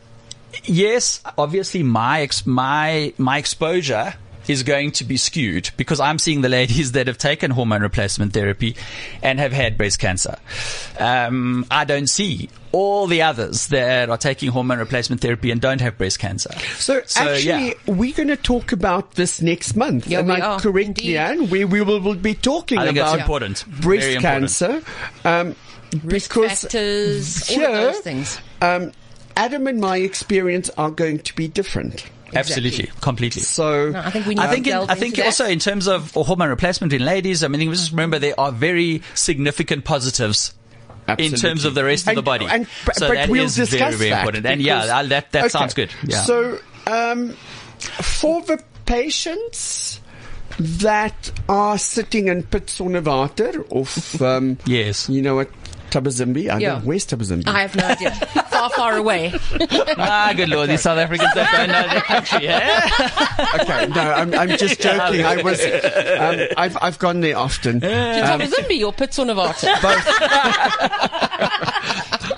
yes, obviously my ex- my my exposure is going to be skewed because I'm seeing the ladies that have taken hormone replacement therapy and have had breast cancer. Um, I don't see all the others that are taking hormone replacement therapy and don't have breast cancer. So, actually, yeah. we're going to talk about this next month. Yeah, Am we I are, correct, indeed. Leanne? We, we will, will be talking I think about important. breast important. cancer. Um, Risk because factors, all here, of those things. Um, Adam and my experience are going to be different. Absolutely, completely. So, No, I think we need I think, to in, I think also in terms of hormone replacement in ladies, I mean, just remember there are very significant positives in terms of the rest of the body. and- but- so but that we'll is discuss very, very important. And because- yeah, that that Okay. sounds good. Yeah. So, um, for the patients that are sitting in pits or water of, um, Yes. you know what, Thabazimbi? I Yeah. don't know, where's Thabazimbi? I have no idea. far, far away. ah, good lord, these South Africans don't know their country. Eh? okay, no, I'm, I'm just joking. I was, um, I've, I've gone there often. Did Um, Zimbi or Pitsonavata?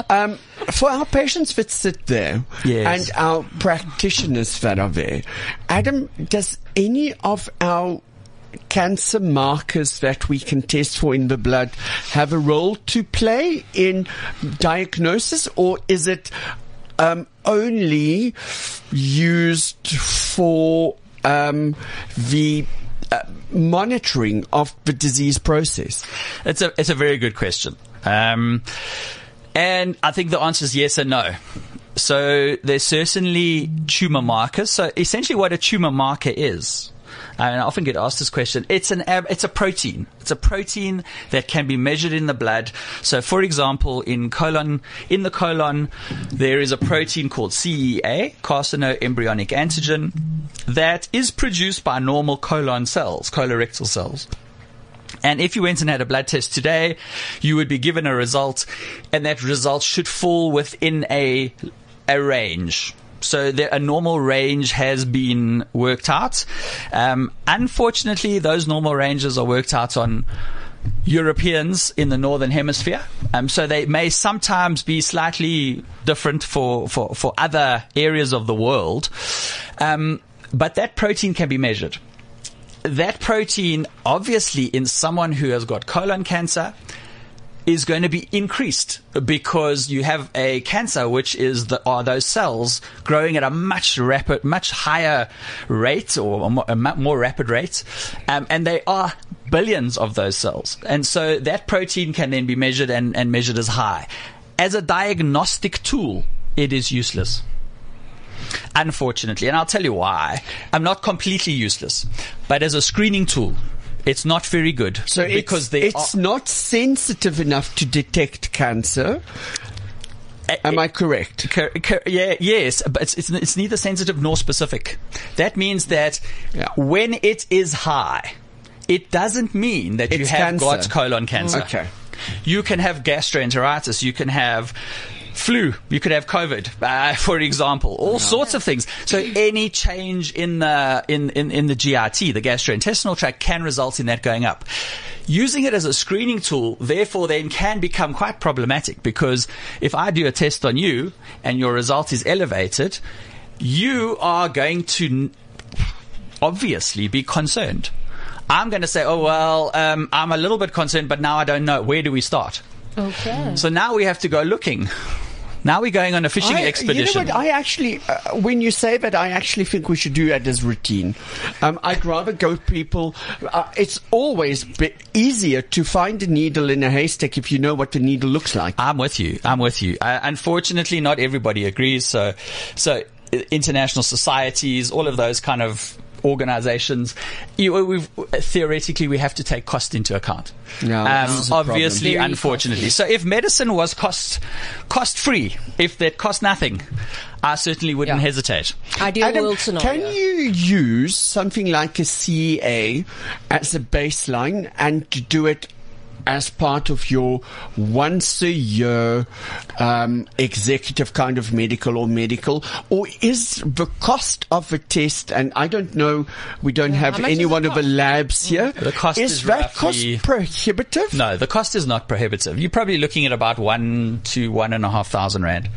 Um, for our patients that sit there Yes. and our practitioners that are there, Adam, does any of our cancer markers that we can test for in the blood have a role to play in diagnosis or is it um, only used for um, the uh, monitoring of the disease process? It's a it's a very good question, um, and I think the answer is yes and no. So there's certainly tumor markers. So essentially, what a tumor marker is. Uh, and I often get asked this question. It's an ab- it's a protein. It's a protein that can be measured in the blood. So, for example, in colon in the colon, there is a protein called CEA, carcinoembryonic antigen, that is produced by normal colon cells, colorectal cells. And if you went and had a blood test today, you would be given a result, and that result should fall within a a range. So the, a normal range has been worked out. Um, unfortunately, those normal ranges are worked out on Europeans in the northern hemisphere. Um, so they may sometimes be slightly different for, for, for other areas of the world. Um, but that protein can be measured that protein, obviously, in someone who has got colon cancer, is going to be increased because you have a cancer, which is the, are those cells growing at a much rapid, much higher rate or a more, rapid rate, um, and they are billions of those cells, and so that protein can then be measured and, and measured as high. As a diagnostic tool, it is useless. Unfortunately, and I'll tell you why. I'm not completely useless, but as a screening tool, it's not very good. So because it's, it's are, not sensitive enough to detect cancer. Am I correct? Cor- cor- yeah, yes, but it's, it's, it's neither sensitive nor specific. That means that Yeah. when it is high, it doesn't mean that you have cancer. got colon cancer. Okay. You can have gastroenteritis. You can have flu. You could have COVID, uh, for example. All sorts of things. So any change in the in, in, in the GIT, the gastrointestinal tract, can result in that going up. Using it as a screening tool, therefore, then can become quite problematic because if I do a test on you and your result is elevated, you are going to obviously be concerned. I'm going to say, oh, well, um, I'm a little bit concerned, but now I don't know. Where do we start? Okay. So now we have to go looking. Now we're going on a fishing I, expedition. You know what? I actually, uh, when you say that, I actually think we should do it as routine. Um, I'd rather go people. Uh, it's always be easier to find a needle in a haystack if you know what the needle looks like. I'm with you. I'm with you. Uh, unfortunately, not everybody agrees. So, so international societies, all of those kind of organizations, you, we've, theoretically, we have to take cost into account. Yeah, um, is problem. obviously, Very unfortunately. So, if medicine was cost cost free, if that cost nothing, I certainly wouldn't Yeah. hesitate. Ideal Adam, world scenario. can you use something like a CEA as a baseline and to do it as part of your once a year um, executive kind of medical or medical, or is the cost of a test? And I don't know, we don't have how much any does it one of the cost? labs here. The cost is that roughly- cost prohibitive? No, the cost is not prohibitive. You're probably looking at about one to one and a half thousand rand.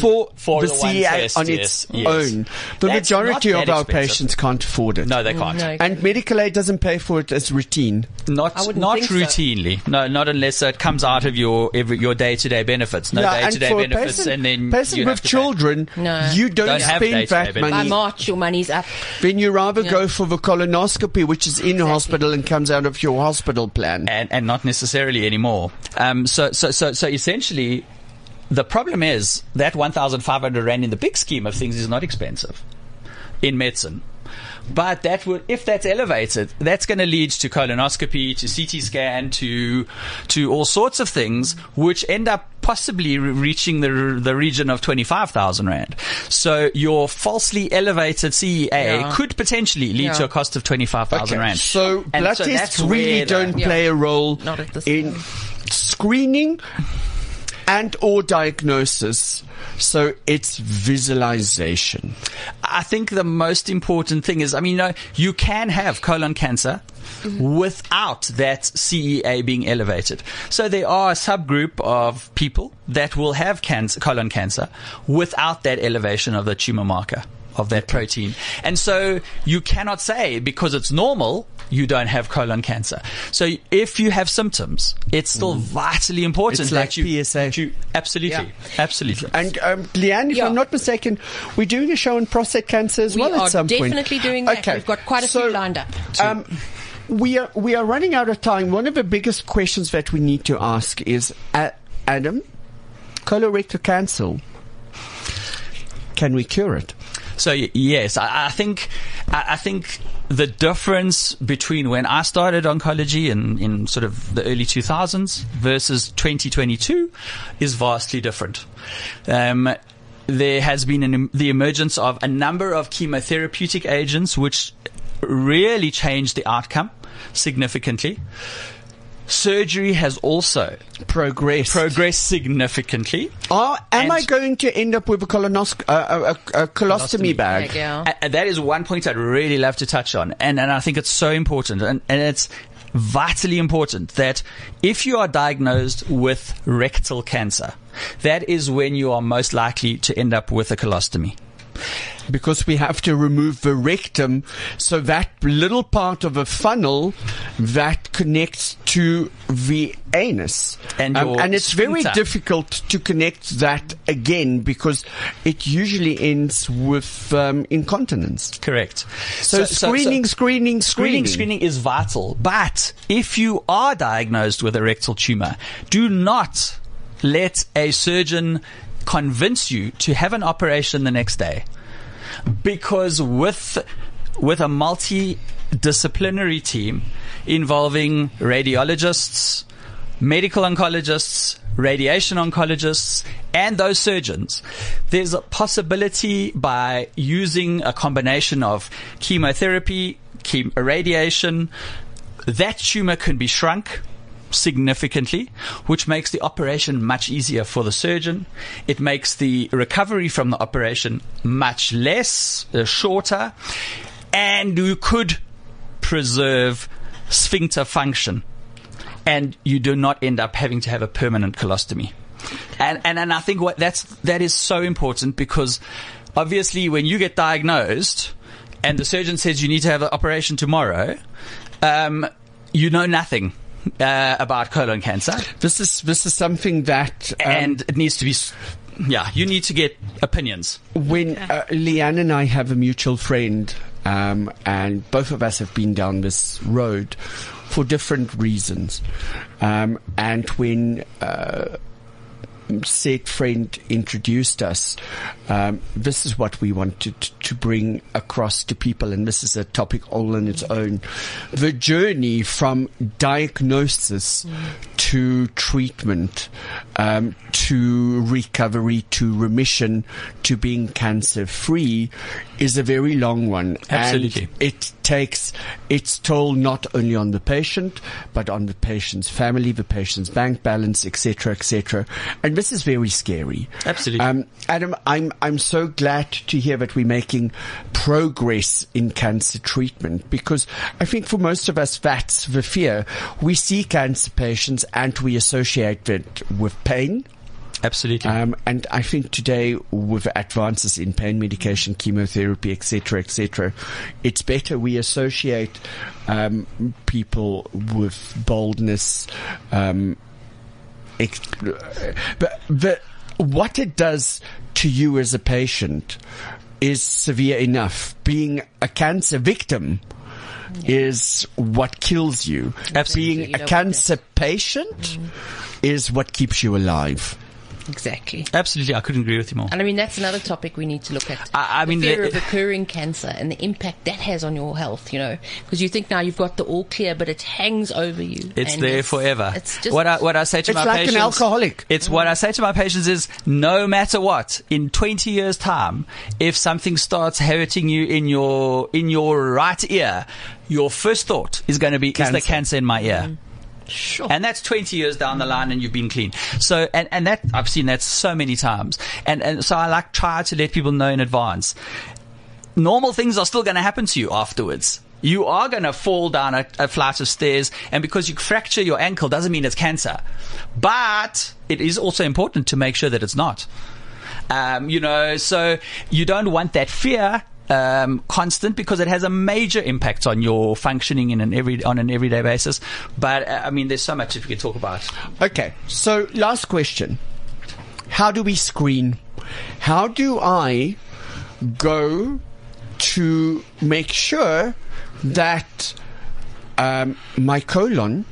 For, For the, the one CEA test, on yes, its yes. own. The That's majority of our expensive. patients can't afford it. No, they can't. no. And medical aid doesn't pay for it as routine. Not I wouldn't not think so. Routinely. No, not unless it comes out of your every, your day to day benefits. No day to day benefits, person, and then person you with have to pay. children, No. you don't, Don't spend that benefits. By. March, your money's up. Then you rather Yeah. go for the colonoscopy, which is in hospital and comes out of your hospital plan. and and not necessarily anymore. Um, so so so so essentially, the problem is that one thousand five hundred rand in the big scheme of things is not expensive in medicine. But that would, if that's elevated, that's going to lead to colonoscopy, to CT scan, to to all sorts of things, which end up possibly re- reaching the the region of twenty five thousand rand. So your falsely elevated CEA Yeah. could potentially lead Yeah. to a cost of twenty five thousand rand. So And blood so tests really don't Yeah. play a role Not at in screening and or diagnosis. So it's visualization. I think the most important thing is, I mean, you know, you can have colon cancer without that CEA being elevated. So there are a subgroup of people that will have cancer, colon cancer without that elevation of the tumor marker of that protein. And so you cannot say because it's normal, you don't have colon cancer. So if you have symptoms, it's still vitally important It's that like you, PSA. that you absolutely, absolutely. And um, Leanne, if Yeah. I'm not mistaken, we're doing a show on prostate cancer as We well at some point. definitely doing that. We've got quite a few lined up. Um, we are we are running out of time. One of the biggest questions that we need to ask is, uh, Adam, colorectal cancer. Can we cure it? So yes, I, I think I, I think the difference between when I started oncology in, in sort of the early 2000s versus 2022 is vastly different. Um, there has been an, the emergence of a number of chemotherapeutic agents which really changed the outcome significantly. Surgery has also Progress. progressed significantly. Oh, am I going to end up with a, colonosc- uh, a, a, a colostomy bag? Yeah. And- and that is one point I'd really love to touch on. And, and I think it's so important. And, and it's vitally important that if you are diagnosed with rectal cancer, that is when you are most likely to end up with a colostomy. Because we have to remove the rectum, so that little part of a funnel that connects to the anus. And Um, and it's very sphincter. difficult to connect that again because it usually ends with um, incontinence. Correct. So, screening, screening, screening, Screening, screening is vital. But if you are diagnosed with a rectal tumor, do not let a surgeon convince you to have an operation the next day. Because with, with a multidisciplinary team involving radiologists, medical oncologists, radiation oncologists, and those surgeons, there's a possibility by using a combination of chemotherapy, chem- radiation, that tumor can be shrunk significantly, which makes the operation much easier for the surgeon. It makes the recovery from the operation much less, uh, shorter, and you could preserve sphincter function and you do not end up having to have a permanent colostomy. And, and, and I think what that's, that is so important because obviously when you get diagnosed and the surgeon says you need to have an operation tomorrow, um, you know nothing. Uh, about colon cancer, This is this is something that um, and it needs to be, yeah, you need to get opinions. when uh, Leanne and I have a mutual friend, um, and both of us have been down this road for different reasons, um, and when uh, said friend introduced us, um, this is what we wanted to bring across to people, and this is a topic all on its own. The journey from diagnosis to treatment, um, to recovery, to remission, to being cancer free is a very long one. Absolutely. And it takes its toll not only on the patient, but on the patient's family, the patient's bank balance, etc., etc. And this is very scary. Absolutely. Um, Adam, I'm I'm so glad to hear that we're making progress in cancer treatment because I think for most of us that's the fear. We see cancer patients and we associate it with pain. Absolutely. Um, and I think today, with advances in pain medication, chemotherapy, etc., etc., it's better we associate um, people with boldness. Um, ex- but the, what it does to you as a patient is severe enough. Being a cancer victim is what kills you. Absolutely. Being You a cancer patient is what keeps you alive. Exactly. Absolutely, I couldn't agree with you more. And I mean, that's another topic we need to look at. I- I the mean, fear the- of recurring cancer and the impact that has on your health, you know, because you think now you've got the all clear, but it hangs over you. It's and there forever. It's just what I what I say to It's my like an patients. alcoholic. It's what I say to my patients is no matter what, in 20 years time, if something starts hurting you in your in your right ear, your first thought is going to be is Cancer. the cancer in my ear. Mm. Sure. And that's 20 years down the line and you've been clean. So, and, and that, I've seen that so many times. And, and so I like try to let people know in advance. Normal things are still going to happen to you afterwards. You are going to fall down a, a flight of stairs and because you fracture your ankle doesn't mean it's cancer. But it is also important to make sure that it's not. Um, you know, so you don't want that fear um, constant because it has a major impact on your functioning in an every on an everyday basis. But uh, I mean, there's so much if we could talk about. Okay, so last question. How do we screen? How do I go to make sure that um, my colon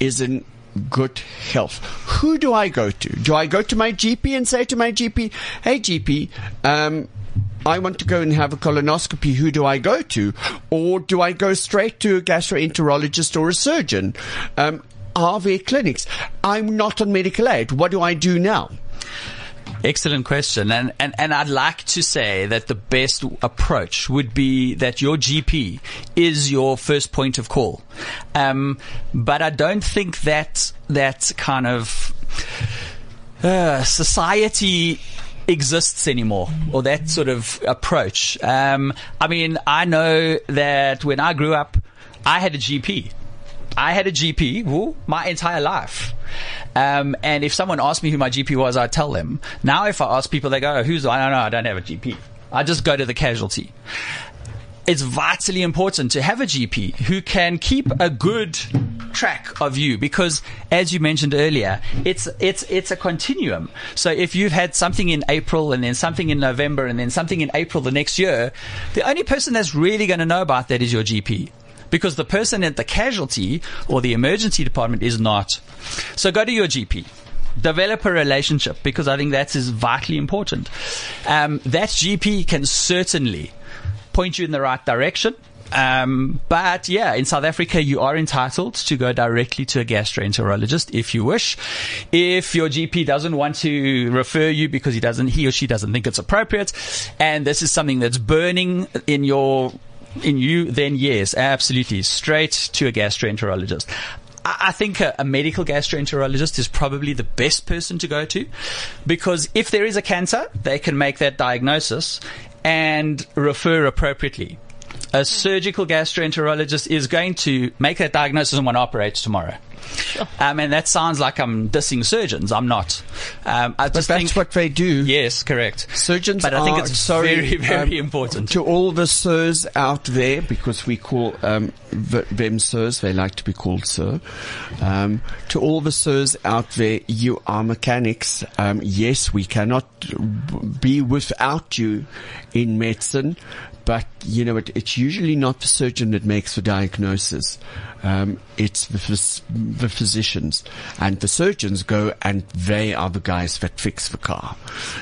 is in good health? Who do I go to? Do I go to my GP and say to my GP, hey GP, um, I want to go and have a colonoscopy. Who do I go to? Or do I go straight to a gastroenterologist or a surgeon? Um, are there clinics? I'm not on medical aid. What do I do now? Excellent question. And, and, and I'd like to say that the best approach would be that your GP is your first point of call. Um, but I don't think that that kind of uh, society exists anymore or that sort of approach. Um, I mean, I know that when I grew up, I had a GP. I had a GP my entire life. Um, and if someone asked me who my GP was, I'd tell them. Now, if I ask people, they go, "Who's?" I don't know. I don't have a GP. I just go to the casualty. It's vitally important to have a GP who can keep a good track of you because as you mentioned earlier it's it's it's a continuum so if you've had something in April and then something in November and then something in April the next year the only person that's really going to know about that is your GP because the person at the casualty or the emergency department is not. So go to your GP. Develop a relationship because I think that is vitally important. Um, that GP can certainly point you in the right direction. Um, but yeah, in South Africa, you are entitled to go directly to a gastroenterologist if you wish. If your GP doesn't want to refer you because he doesn't, he or she doesn't think it's appropriate, and this is something that's burning in your in you, then yes, absolutely, straight to a gastroenterologist. I think a, a, medical gastroenterologist is probably the best person to go to because if there is a cancer, they can make that diagnosis and refer appropriately. A surgical gastroenterologist is going to make that diagnosis and want to operate tomorrow. Sure. Um, and that sounds like I'm dissing surgeons. I'm not. Um, I but that's think, what they do. Yes, correct. Surgeons but I think are, it's sorry, very, very um, important. To all the sirs out there, because we call um, them sirs, they like to be called sir. Um, to all the sirs out there, you are mechanics. Um, yes, we cannot be without you in medicine, but you know, it, it's usually not the surgeon that makes the diagnosis. Um, it's the, phys- the physicians and the surgeons go and they are the guys that fix the car.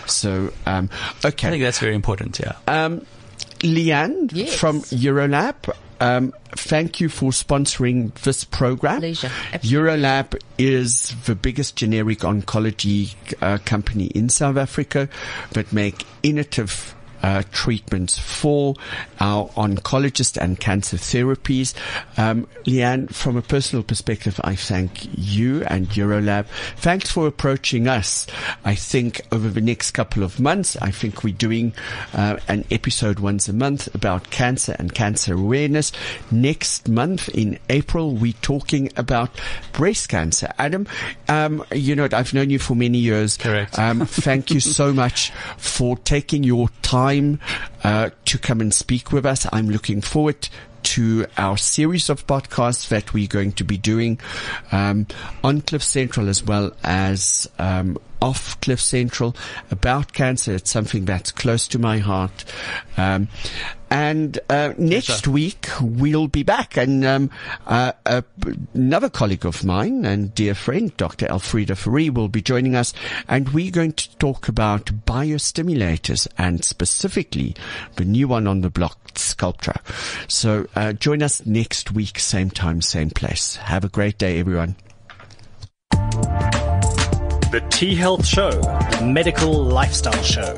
So, um, okay. I think that's very important. Yeah. Um, Leanne Yes. from Eurolab. Um, thank you for sponsoring this program. Pleasure. Absolutely. Eurolab is the biggest generic oncology uh, company in South Africa that make innovative uh, treatments for our oncologists and cancer therapies. Um, Leanne, from a personal perspective, I thank you and Eurolab. Thanks for approaching us. I think over the next couple of months, I think we're doing uh, an episode once a month about cancer and cancer awareness. Next month in April, we're talking about breast cancer. Adam, um, you know, I've known you for many years. Correct. Um, thank you so much for taking your time uh, to come and speak with us. I'm looking forward to our series of podcasts that we're going to be doing um, on Cliff Central as well as um, off Cliff Central about cancer. It's something that's close to my heart. Um, and uh, next week we'll be back, and um, uh, uh, another colleague of mine and dear friend, Dr. Elfrida Ferry, will be joining us, and we're going to talk about biostimulators and specifically the new one on the block, Sculptra. So uh, join us next week, same time, same place. Have a great day, everyone. The T Health Show, the medical lifestyle show.